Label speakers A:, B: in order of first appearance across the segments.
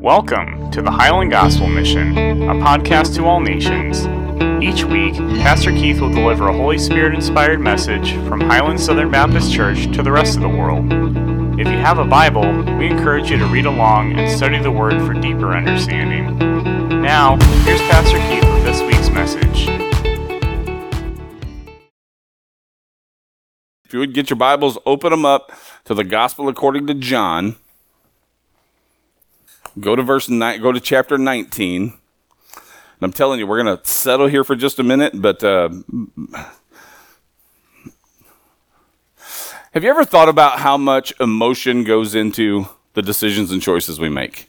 A: Welcome to the Highland Gospel Mission, a podcast to all nations. Each week, Pastor Keith will deliver a Holy Spirit inspired message from Highland Southern Baptist Church to the rest of the world. If you have a Bible, we encourage you to read along and study the Word for deeper understanding. Now, here's Pastor Keith with this week's message.
B: If you would get your Bibles, open them up to the Gospel according to John. Go to verse nine. Go to chapter nineteen. And I'm telling you, we're going to settle here for just a minute. But uh, have you ever thought about how much emotion goes into the decisions and choices we make?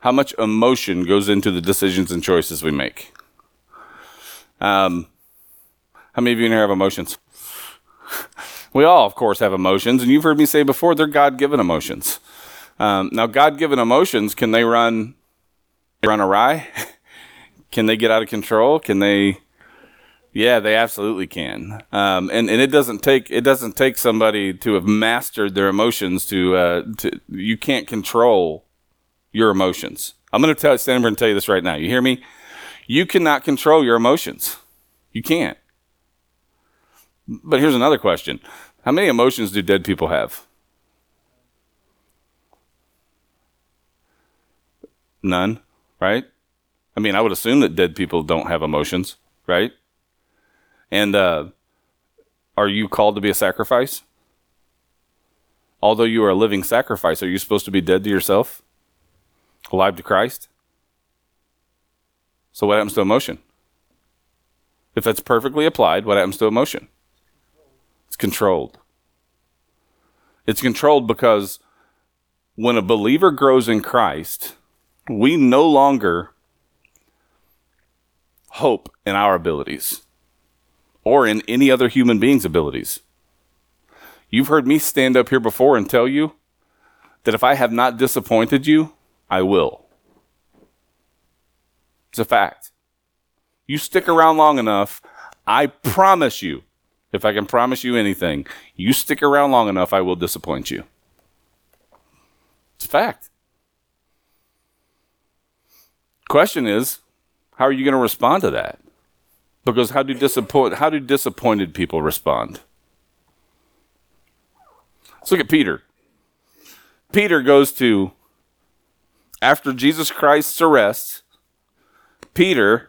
B: How much emotion goes into the decisions and choices we make? Um, how many of you in here have emotions? we all, of course, have emotions, and you've heard me say before they're God-given emotions. Um, now, God-given emotions can they run run awry? can they get out of control? Can they? Yeah, they absolutely can. Um, and and it doesn't take it doesn't take somebody to have mastered their emotions to uh, to you can't control your emotions. I'm going to tell stand and tell you this right now. You hear me? You cannot control your emotions. You can't. But here's another question: How many emotions do dead people have? None, right? I mean, I would assume that dead people don't have emotions, right? And uh, are you called to be a sacrifice? Although you are a living sacrifice, are you supposed to be dead to yourself? Alive to Christ? So, what happens to emotion? If that's perfectly applied, what happens to emotion? It's controlled. It's controlled because when a believer grows in Christ, we no longer hope in our abilities or in any other human being's abilities. You've heard me stand up here before and tell you that if I have not disappointed you, I will. It's a fact. You stick around long enough, I promise you, if I can promise you anything, you stick around long enough, I will disappoint you. It's a fact. Question is, how are you going to respond to that? Because how do disappoint how do disappointed people respond? Let's look at Peter. Peter goes to after Jesus Christ's arrest, Peter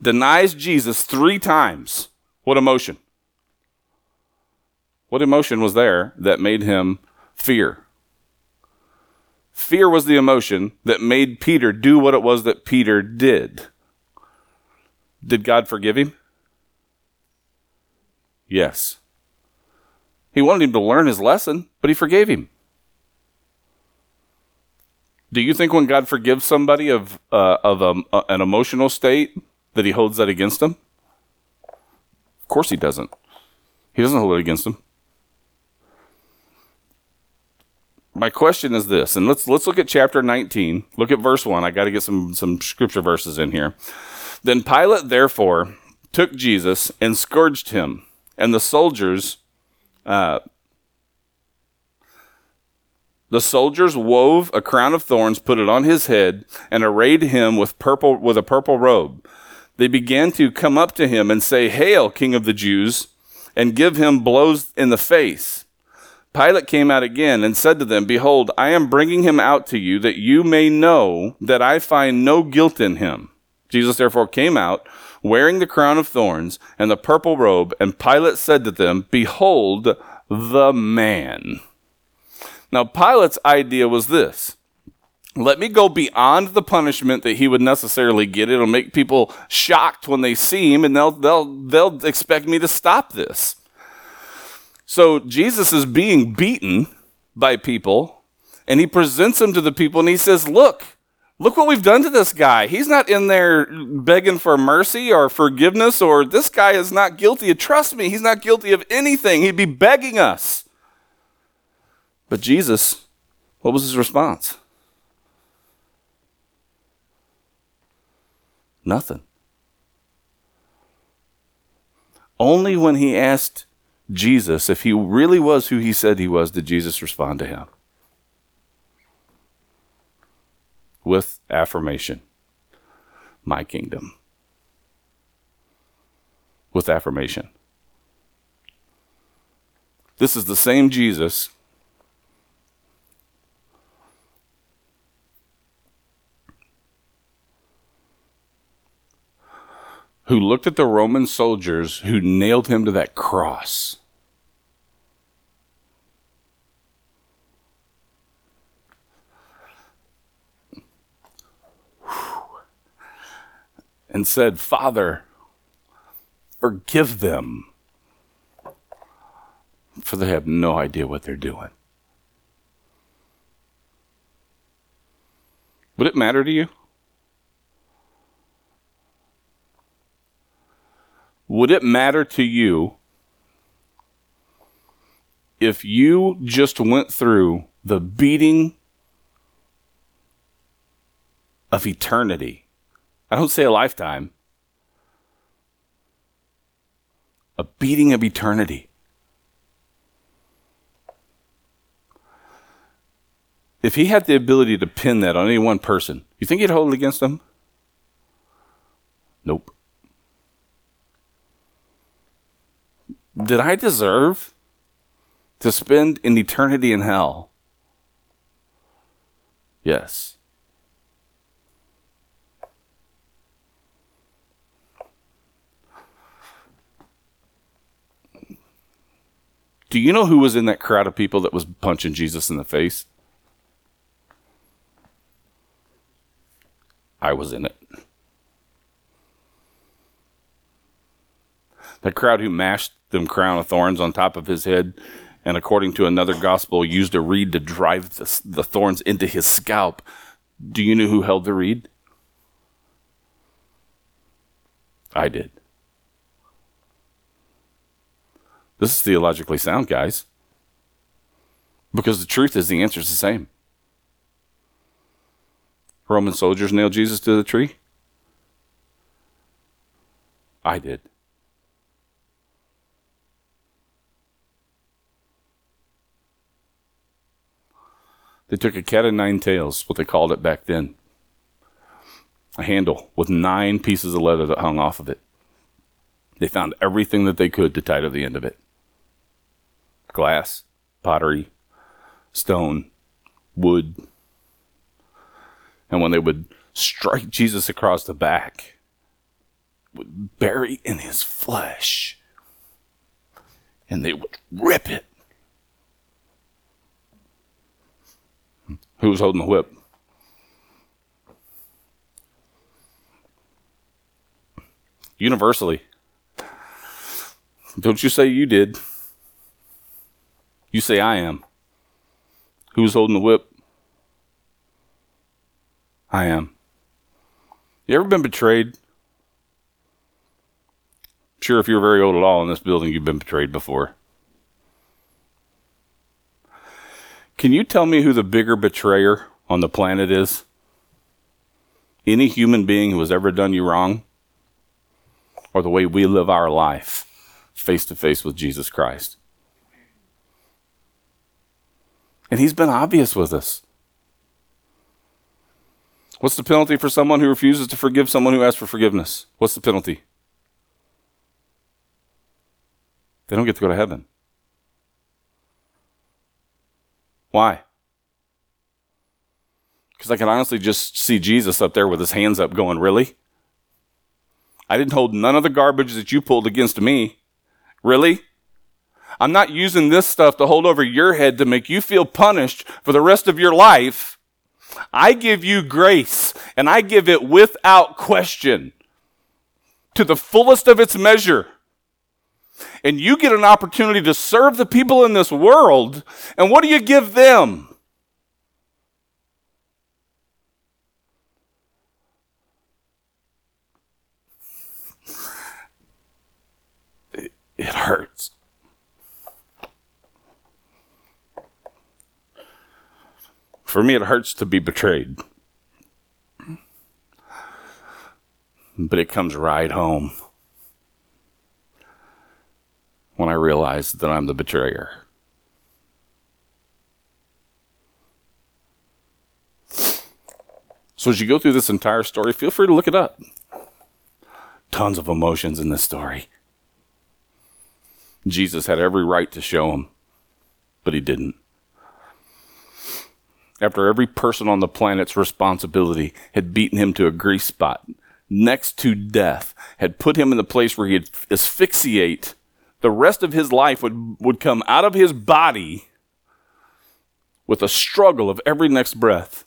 B: denies Jesus 3 times. What emotion? What emotion was there that made him fear? Fear was the emotion that made Peter do what it was that Peter did. Did God forgive him? Yes. He wanted him to learn his lesson, but he forgave him. Do you think when God forgives somebody of uh, of a, uh, an emotional state that He holds that against them? Of course He doesn't. He doesn't hold it against them. My question is this, and let's let's look at chapter 19. Look at verse 1. I got to get some some scripture verses in here. Then Pilate therefore took Jesus and scourged him, and the soldiers uh, the soldiers wove a crown of thorns, put it on his head, and arrayed him with purple with a purple robe. They began to come up to him and say, "Hail, King of the Jews!" and give him blows in the face. Pilate came out again and said to them, Behold, I am bringing him out to you that you may know that I find no guilt in him. Jesus therefore came out, wearing the crown of thorns and the purple robe, and Pilate said to them, Behold the man. Now, Pilate's idea was this let me go beyond the punishment that he would necessarily get. It'll make people shocked when they see him, and they'll, they'll, they'll expect me to stop this. So Jesus is being beaten by people, and he presents him to the people, and he says, Look, look what we've done to this guy. He's not in there begging for mercy or forgiveness, or this guy is not guilty. Trust me, he's not guilty of anything. He'd be begging us. But Jesus, what was his response? Nothing. Only when he asked Jesus, if he really was who he said he was, did Jesus respond to him? with affirmation. My kingdom. With affirmation. This is the same Jesus who looked at the Roman soldiers who nailed him to that cross. And said, Father, forgive them, for they have no idea what they're doing. Would it matter to you? Would it matter to you if you just went through the beating of eternity? I don't say a lifetime, a beating of eternity. If he had the ability to pin that on any one person, you think he'd hold it against them? Nope. Did I deserve to spend an eternity in hell? Yes. Do you know who was in that crowd of people that was punching Jesus in the face? I was in it. The crowd who mashed them crown of thorns on top of his head, and according to another gospel, used a reed to drive the, the thorns into his scalp. Do you know who held the reed? I did. This is theologically sound, guys. Because the truth is, the answer is the same. Roman soldiers nailed Jesus to the tree. I did. They took a cat of nine tails, what they called it back then. A handle with nine pieces of leather that hung off of it. They found everything that they could to tie to the end of it glass, pottery, stone, wood. And when they would strike Jesus across the back, would bury in his flesh, and they would rip it Who was holding the whip? Universally. Don't you say you did. You say I am. Who's holding the whip? I am. You ever been betrayed? Sure, if you're very old at all in this building, you've been betrayed before. Can you tell me who the bigger betrayer on the planet is? Any human being who has ever done you wrong? Or the way we live our life face to face with Jesus Christ? And he's been obvious with us. What's the penalty for someone who refuses to forgive someone who asks for forgiveness? What's the penalty? They don't get to go to heaven. Why? Because I can honestly just see Jesus up there with his hands up going, Really? I didn't hold none of the garbage that you pulled against me. Really? I'm not using this stuff to hold over your head to make you feel punished for the rest of your life. I give you grace, and I give it without question to the fullest of its measure and you get an opportunity to serve the people in this world, and what do you give them? It, hurts. For me, it hurts to be betrayed. But it comes right home when I realize that I'm the betrayer. So as you go through this entire story, feel free to look it up. Tons of emotions in this story. Jesus had every right to show them, but he didn't. After every person on the planet's responsibility had beaten him to a grease spot, next to death, had put him in the place where he'd asphyxiate, the rest of his life would, would come out of his body with a struggle of every next breath.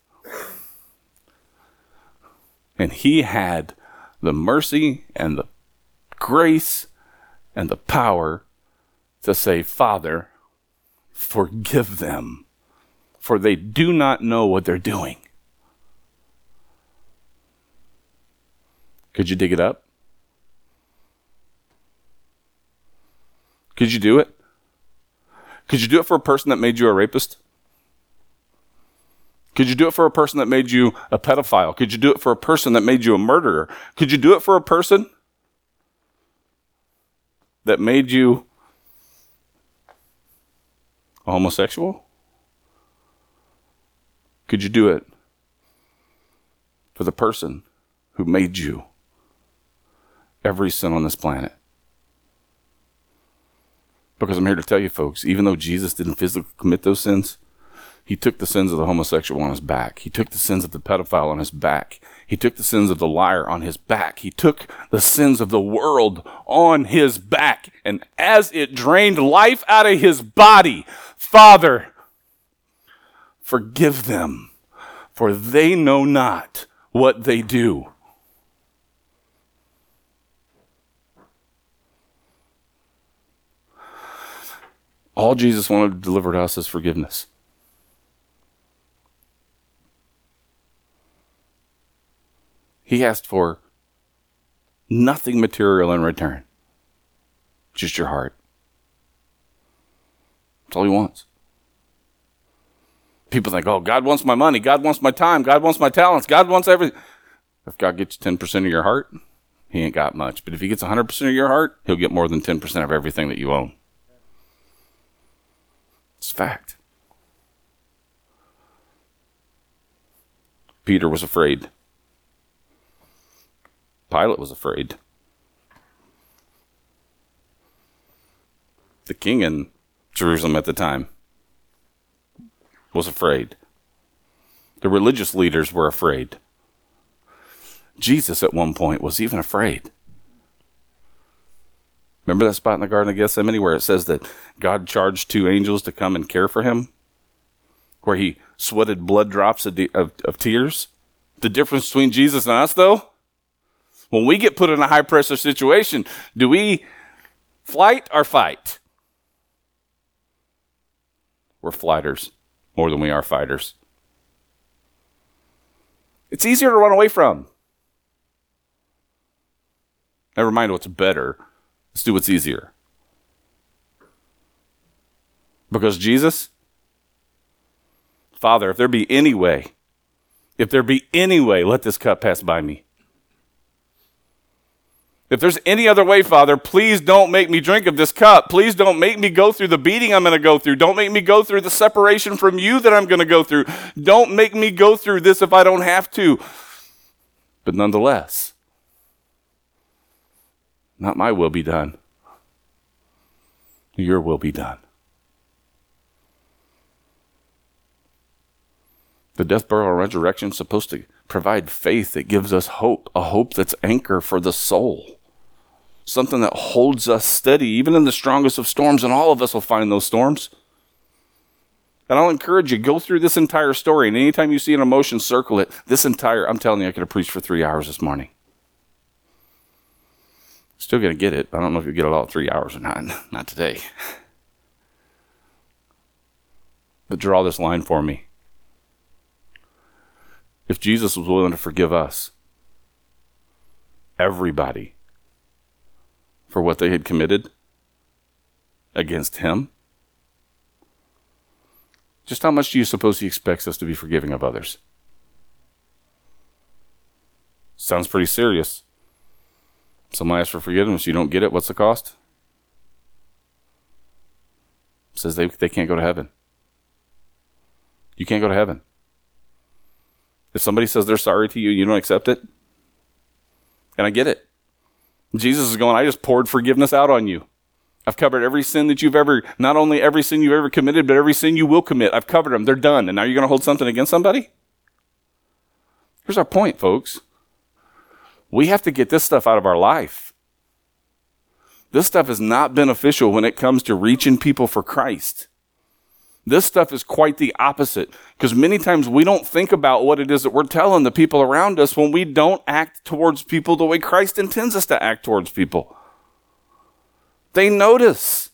B: And he had the mercy and the grace and the power to say, Father, forgive them, for they do not know what they're doing. Could you dig it up? Could you do it? Could you do it for a person that made you a rapist? Could you do it for a person that made you a pedophile? Could you do it for a person that made you a murderer? Could you do it for a person that made you a homosexual? Could you do it for the person who made you every sin on this planet? Because I'm here to tell you, folks, even though Jesus didn't physically commit those sins, he took the sins of the homosexual on his back. He took the sins of the pedophile on his back. He took the sins of the liar on his back. He took the sins of the world on his back. And as it drained life out of his body, Father, forgive them, for they know not what they do. All Jesus wanted to deliver to us is forgiveness. He asked for nothing material in return, just your heart. That's all he wants. People think, oh, God wants my money. God wants my time. God wants my talents. God wants everything. If God gets 10% of your heart, he ain't got much. But if he gets 100% of your heart, he'll get more than 10% of everything that you own. It's fact. Peter was afraid. Pilate was afraid. The king in Jerusalem at the time was afraid. The religious leaders were afraid. Jesus at one point was even afraid. Remember that spot in the Garden of Gethsemane where it says that God charged two angels to come and care for him? Where he sweated blood drops of, of, of tears? The difference between Jesus and us, though? When we get put in a high pressure situation, do we flight or fight? We're flighters more than we are fighters. It's easier to run away from. Never mind what's better. Let's do what's easier. Because Jesus, Father, if there be any way, if there be any way, let this cup pass by me. If there's any other way, Father, please don't make me drink of this cup. Please don't make me go through the beating I'm going to go through. Don't make me go through the separation from you that I'm going to go through. Don't make me go through this if I don't have to. But nonetheless, not my will be done, your will be done. The death, burial, and resurrection is supposed to provide faith that gives us hope, a hope that's anchor for the soul. Something that holds us steady, even in the strongest of storms, and all of us will find those storms. And I'll encourage you, go through this entire story, and anytime you see an emotion, circle it. This entire, I'm telling you, I could have preached for three hours this morning. Still going to get it. I don't know if you get it all three hours or not. Not today. But draw this line for me. If Jesus was willing to forgive us, everybody, for what they had committed against him, just how much do you suppose he expects us to be forgiving of others? Sounds pretty serious. Someone asks for forgiveness, you don't get it, what's the cost? says they, they can't go to heaven. You can't go to heaven. If somebody says they're sorry to you, you don't accept it. And I get it. Jesus is going, I just poured forgiveness out on you. I've covered every sin that you've ever, not only every sin you've ever committed, but every sin you will commit. I've covered them. They're done. And now you're going to hold something against somebody? Here's our point, folks. We have to get this stuff out of our life. This stuff is not beneficial when it comes to reaching people for Christ. This stuff is quite the opposite because many times we don't think about what it is that we're telling the people around us when we don't act towards people the way Christ intends us to act towards people. They notice.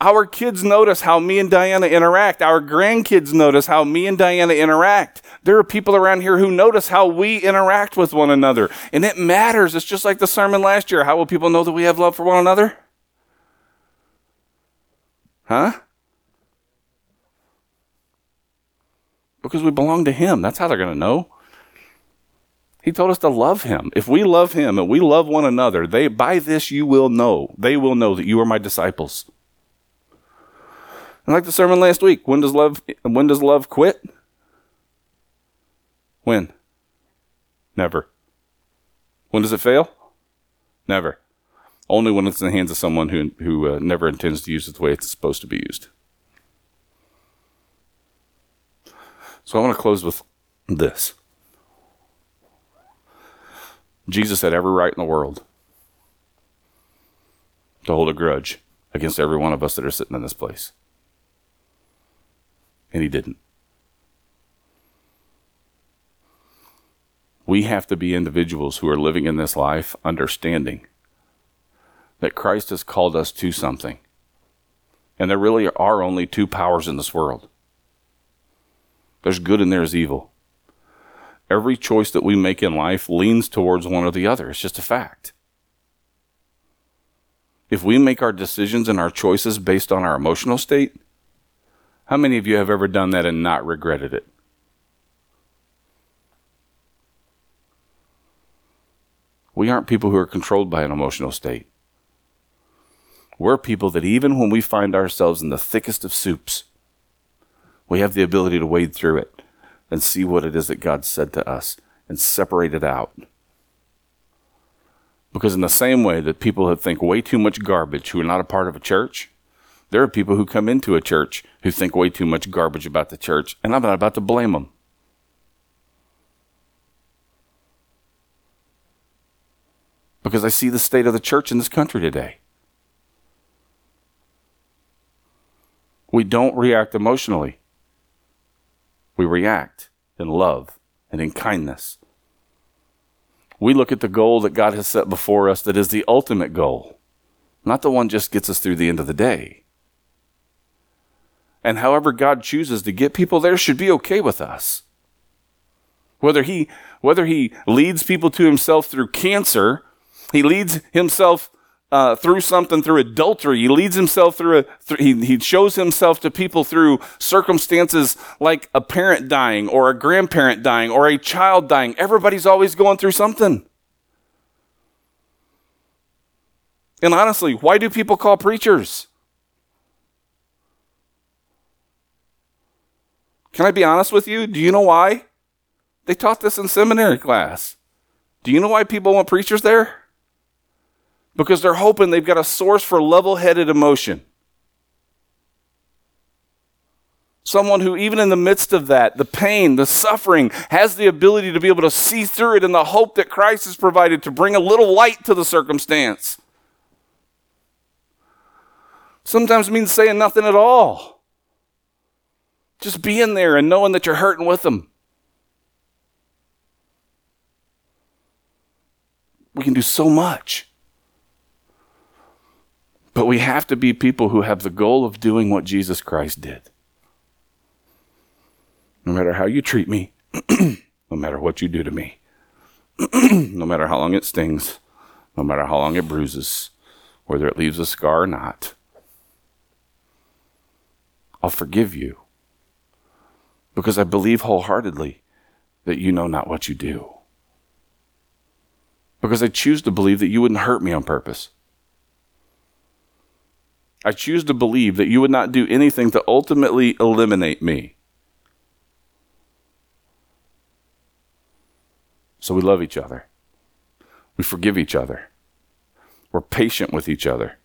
B: Our kids notice how me and Diana interact. Our grandkids notice how me and Diana interact. There are people around here who notice how we interact with one another. And it matters. It's just like the sermon last year. How will people know that we have love for one another? Huh? Because we belong to Him. That's how they're going to know. He told us to love him. If we love him and we love one another, they by this you will know. They will know that you are my disciples. And like the sermon last week, when does love when does love quit? When? Never. When does it fail? Never. Only when it's in the hands of someone who who uh, never intends to use it the way it's supposed to be used. So I want to close with this. Jesus had every right in the world to hold a grudge against every one of us that are sitting in this place. And he didn't. We have to be individuals who are living in this life understanding that Christ has called us to something. And there really are only two powers in this world there's good and there's evil every choice that we make in life leans towards one or the other. It's just a fact. If we make our decisions and our choices based on our emotional state, how many of you have ever done that and not regretted it? We aren't people who are controlled by an emotional state. We're people that even when we find ourselves in the thickest of soups, we have the ability to wade through it and see what it is that God said to us and separate it out. Because, in the same way that people think way too much garbage who are not a part of a church, there are people who come into a church who think way too much garbage about the church, and I'm not about to blame them. Because I see the state of the church in this country today. We don't react emotionally we react in love and in kindness. We look at the goal that God has set before us that is the ultimate goal, not the one just gets us through the end of the day. And however God chooses to get people there should be okay with us. Whether he, whether he leads people to himself through cancer, he leads himself uh, through something, through adultery. He leads himself through a, th- he, he shows himself to people through circumstances like a parent dying or a grandparent dying or a child dying. Everybody's always going through something. And honestly, why do people call preachers? Can I be honest with you? Do you know why? They taught this in seminary class. Do you know why people want preachers there? Because they're hoping they've got a source for level headed emotion. Someone who, even in the midst of that, the pain, the suffering, has the ability to be able to see through it in the hope that Christ has provided to bring a little light to the circumstance. Sometimes means saying nothing at all. Just being there and knowing that you're hurting with them. We can do so much. But we have to be people who have the goal of doing what Jesus Christ did. No matter how you treat me, no matter what you do to me, no matter how long it stings, no matter how long it bruises, whether it leaves a scar or not, I'll forgive you because I believe wholeheartedly that you know not what you do. Because I choose to believe that you wouldn't hurt me on purpose. I choose to believe that you would not do anything to ultimately eliminate me. So we love each other. We forgive each other. We're patient with each other.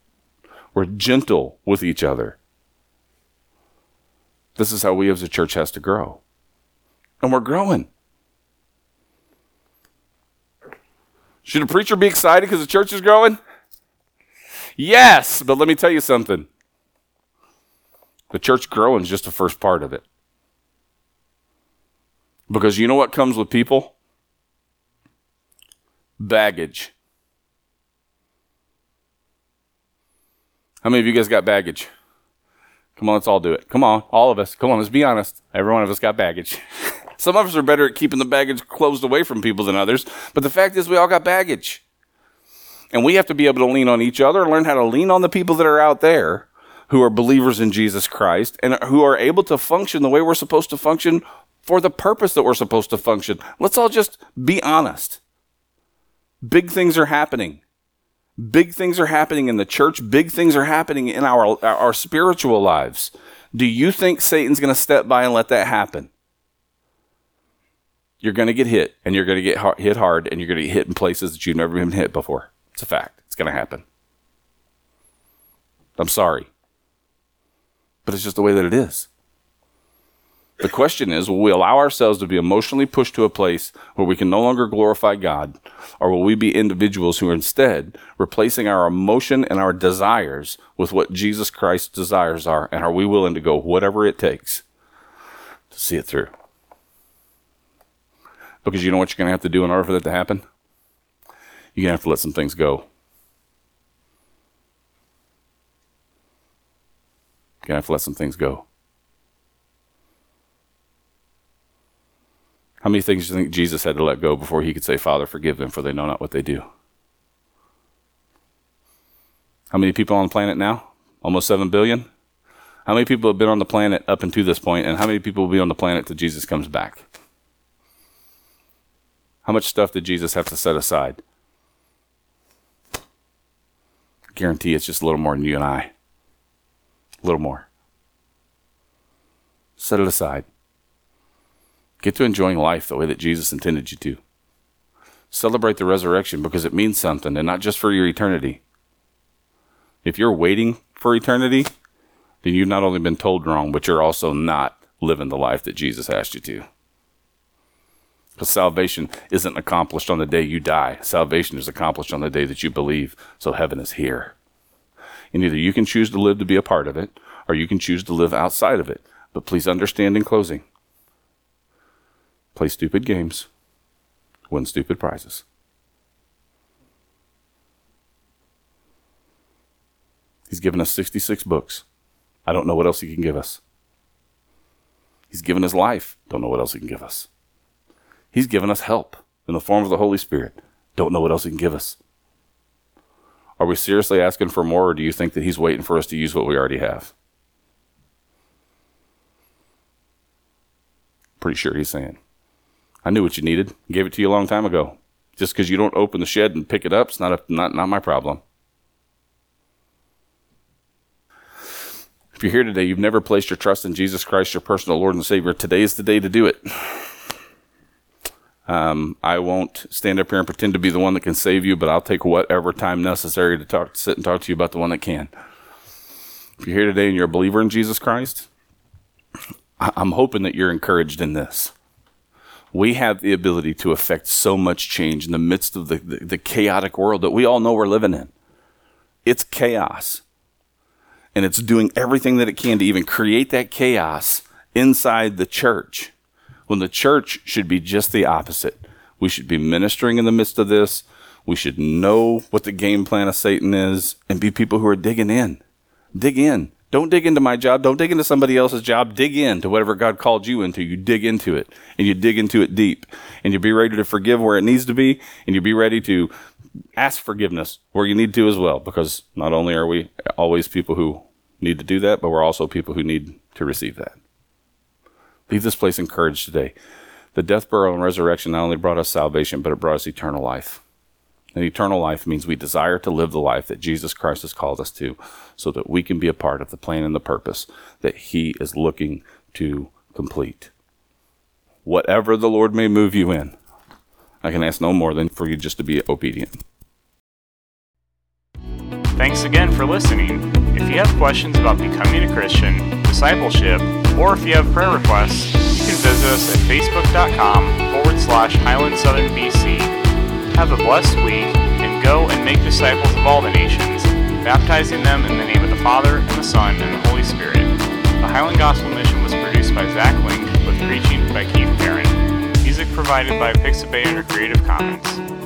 B: We're gentle with each other. This is how we as a church has to grow. And we're growing. Should a preacher be excited because the church is growing? Yes, but let me tell you something. The church growing is just the first part of it. Because you know what comes with people? Baggage. How many of you guys got baggage? Come on, let's all do it. Come on, all of us. Come on, let's be honest. Every one of us got baggage. Some of us are better at keeping the baggage closed away from people than others, but the fact is, we all got baggage. And we have to be able to lean on each other and learn how to lean on the people that are out there who are believers in Jesus Christ and who are able to function the way we're supposed to function for the purpose that we're supposed to function. Let's all just be honest. Big things are happening. Big things are happening in the church. Big things are happening in our, our spiritual lives. Do you think Satan's going to step by and let that happen? You're going to get hit, and you're going to get hit hard, and you're going to get hit in places that you've never been hit before. It's a fact. It's going to happen. I'm sorry. But it's just the way that it is. The question is will we allow ourselves to be emotionally pushed to a place where we can no longer glorify God? Or will we be individuals who are instead replacing our emotion and our desires with what Jesus Christ's desires are? And are we willing to go whatever it takes to see it through? Because you know what you're going to have to do in order for that to happen? You're going to have to let some things go. You're going to have to let some things go. How many things do you think Jesus had to let go before he could say, Father, forgive them, for they know not what they do? How many people on the planet now? Almost 7 billion? How many people have been on the planet up until this point, and how many people will be on the planet till Jesus comes back? How much stuff did Jesus have to set aside? I guarantee it's just a little more than you and I. A little more. Set it aside. Get to enjoying life the way that Jesus intended you to. Celebrate the resurrection because it means something and not just for your eternity. If you're waiting for eternity, then you've not only been told wrong, but you're also not living the life that Jesus asked you to. Because salvation isn't accomplished on the day you die. Salvation is accomplished on the day that you believe. So heaven is here. And either you can choose to live to be a part of it, or you can choose to live outside of it. But please understand in closing play stupid games, win stupid prizes. He's given us 66 books. I don't know what else he can give us. He's given his life. Don't know what else he can give us. He's given us help in the form of the Holy Spirit. Don't know what else he can give us. Are we seriously asking for more, or do you think that he's waiting for us to use what we already have? Pretty sure he's saying, I knew what you needed. Gave it to you a long time ago. Just because you don't open the shed and pick it up, it's not, a, not, not my problem. If you're here today, you've never placed your trust in Jesus Christ, your personal Lord and Savior, today is the day to do it. Um, I won't stand up here and pretend to be the one that can save you, but I'll take whatever time necessary to talk, sit and talk to you about the one that can. If you're here today and you're a believer in Jesus Christ, I'm hoping that you're encouraged in this we have the ability to affect so much change in the midst of the, the, the, chaotic world that we all know we're living in. It's chaos. And it's doing everything that it can to even create that chaos inside the church. When the church should be just the opposite. We should be ministering in the midst of this. We should know what the game plan of Satan is and be people who are digging in. Dig in. Don't dig into my job. Don't dig into somebody else's job. Dig into whatever God called you into. You dig into it and you dig into it deep and you be ready to forgive where it needs to be and you be ready to ask forgiveness where you need to as well because not only are we always people who need to do that, but we're also people who need to receive that. Leave this place encouraged today. The death, burial, and resurrection not only brought us salvation, but it brought us eternal life. And eternal life means we desire to live the life that Jesus Christ has called us to so that we can be a part of the plan and the purpose that He is looking to complete. Whatever the Lord may move you in, I can ask no more than for you just to be obedient.
A: Thanks again for listening. If you have questions about becoming a Christian, discipleship, or if you have prayer requests, you can visit us at facebook.com forward slash Highland Southern BC. Have a blessed week and go and make disciples of all the nations, baptizing them in the name of the Father, and the Son, and the Holy Spirit. The Highland Gospel Mission was produced by Zach Link with preaching by Keith Barron. Music provided by Pixabay under Creative Commons.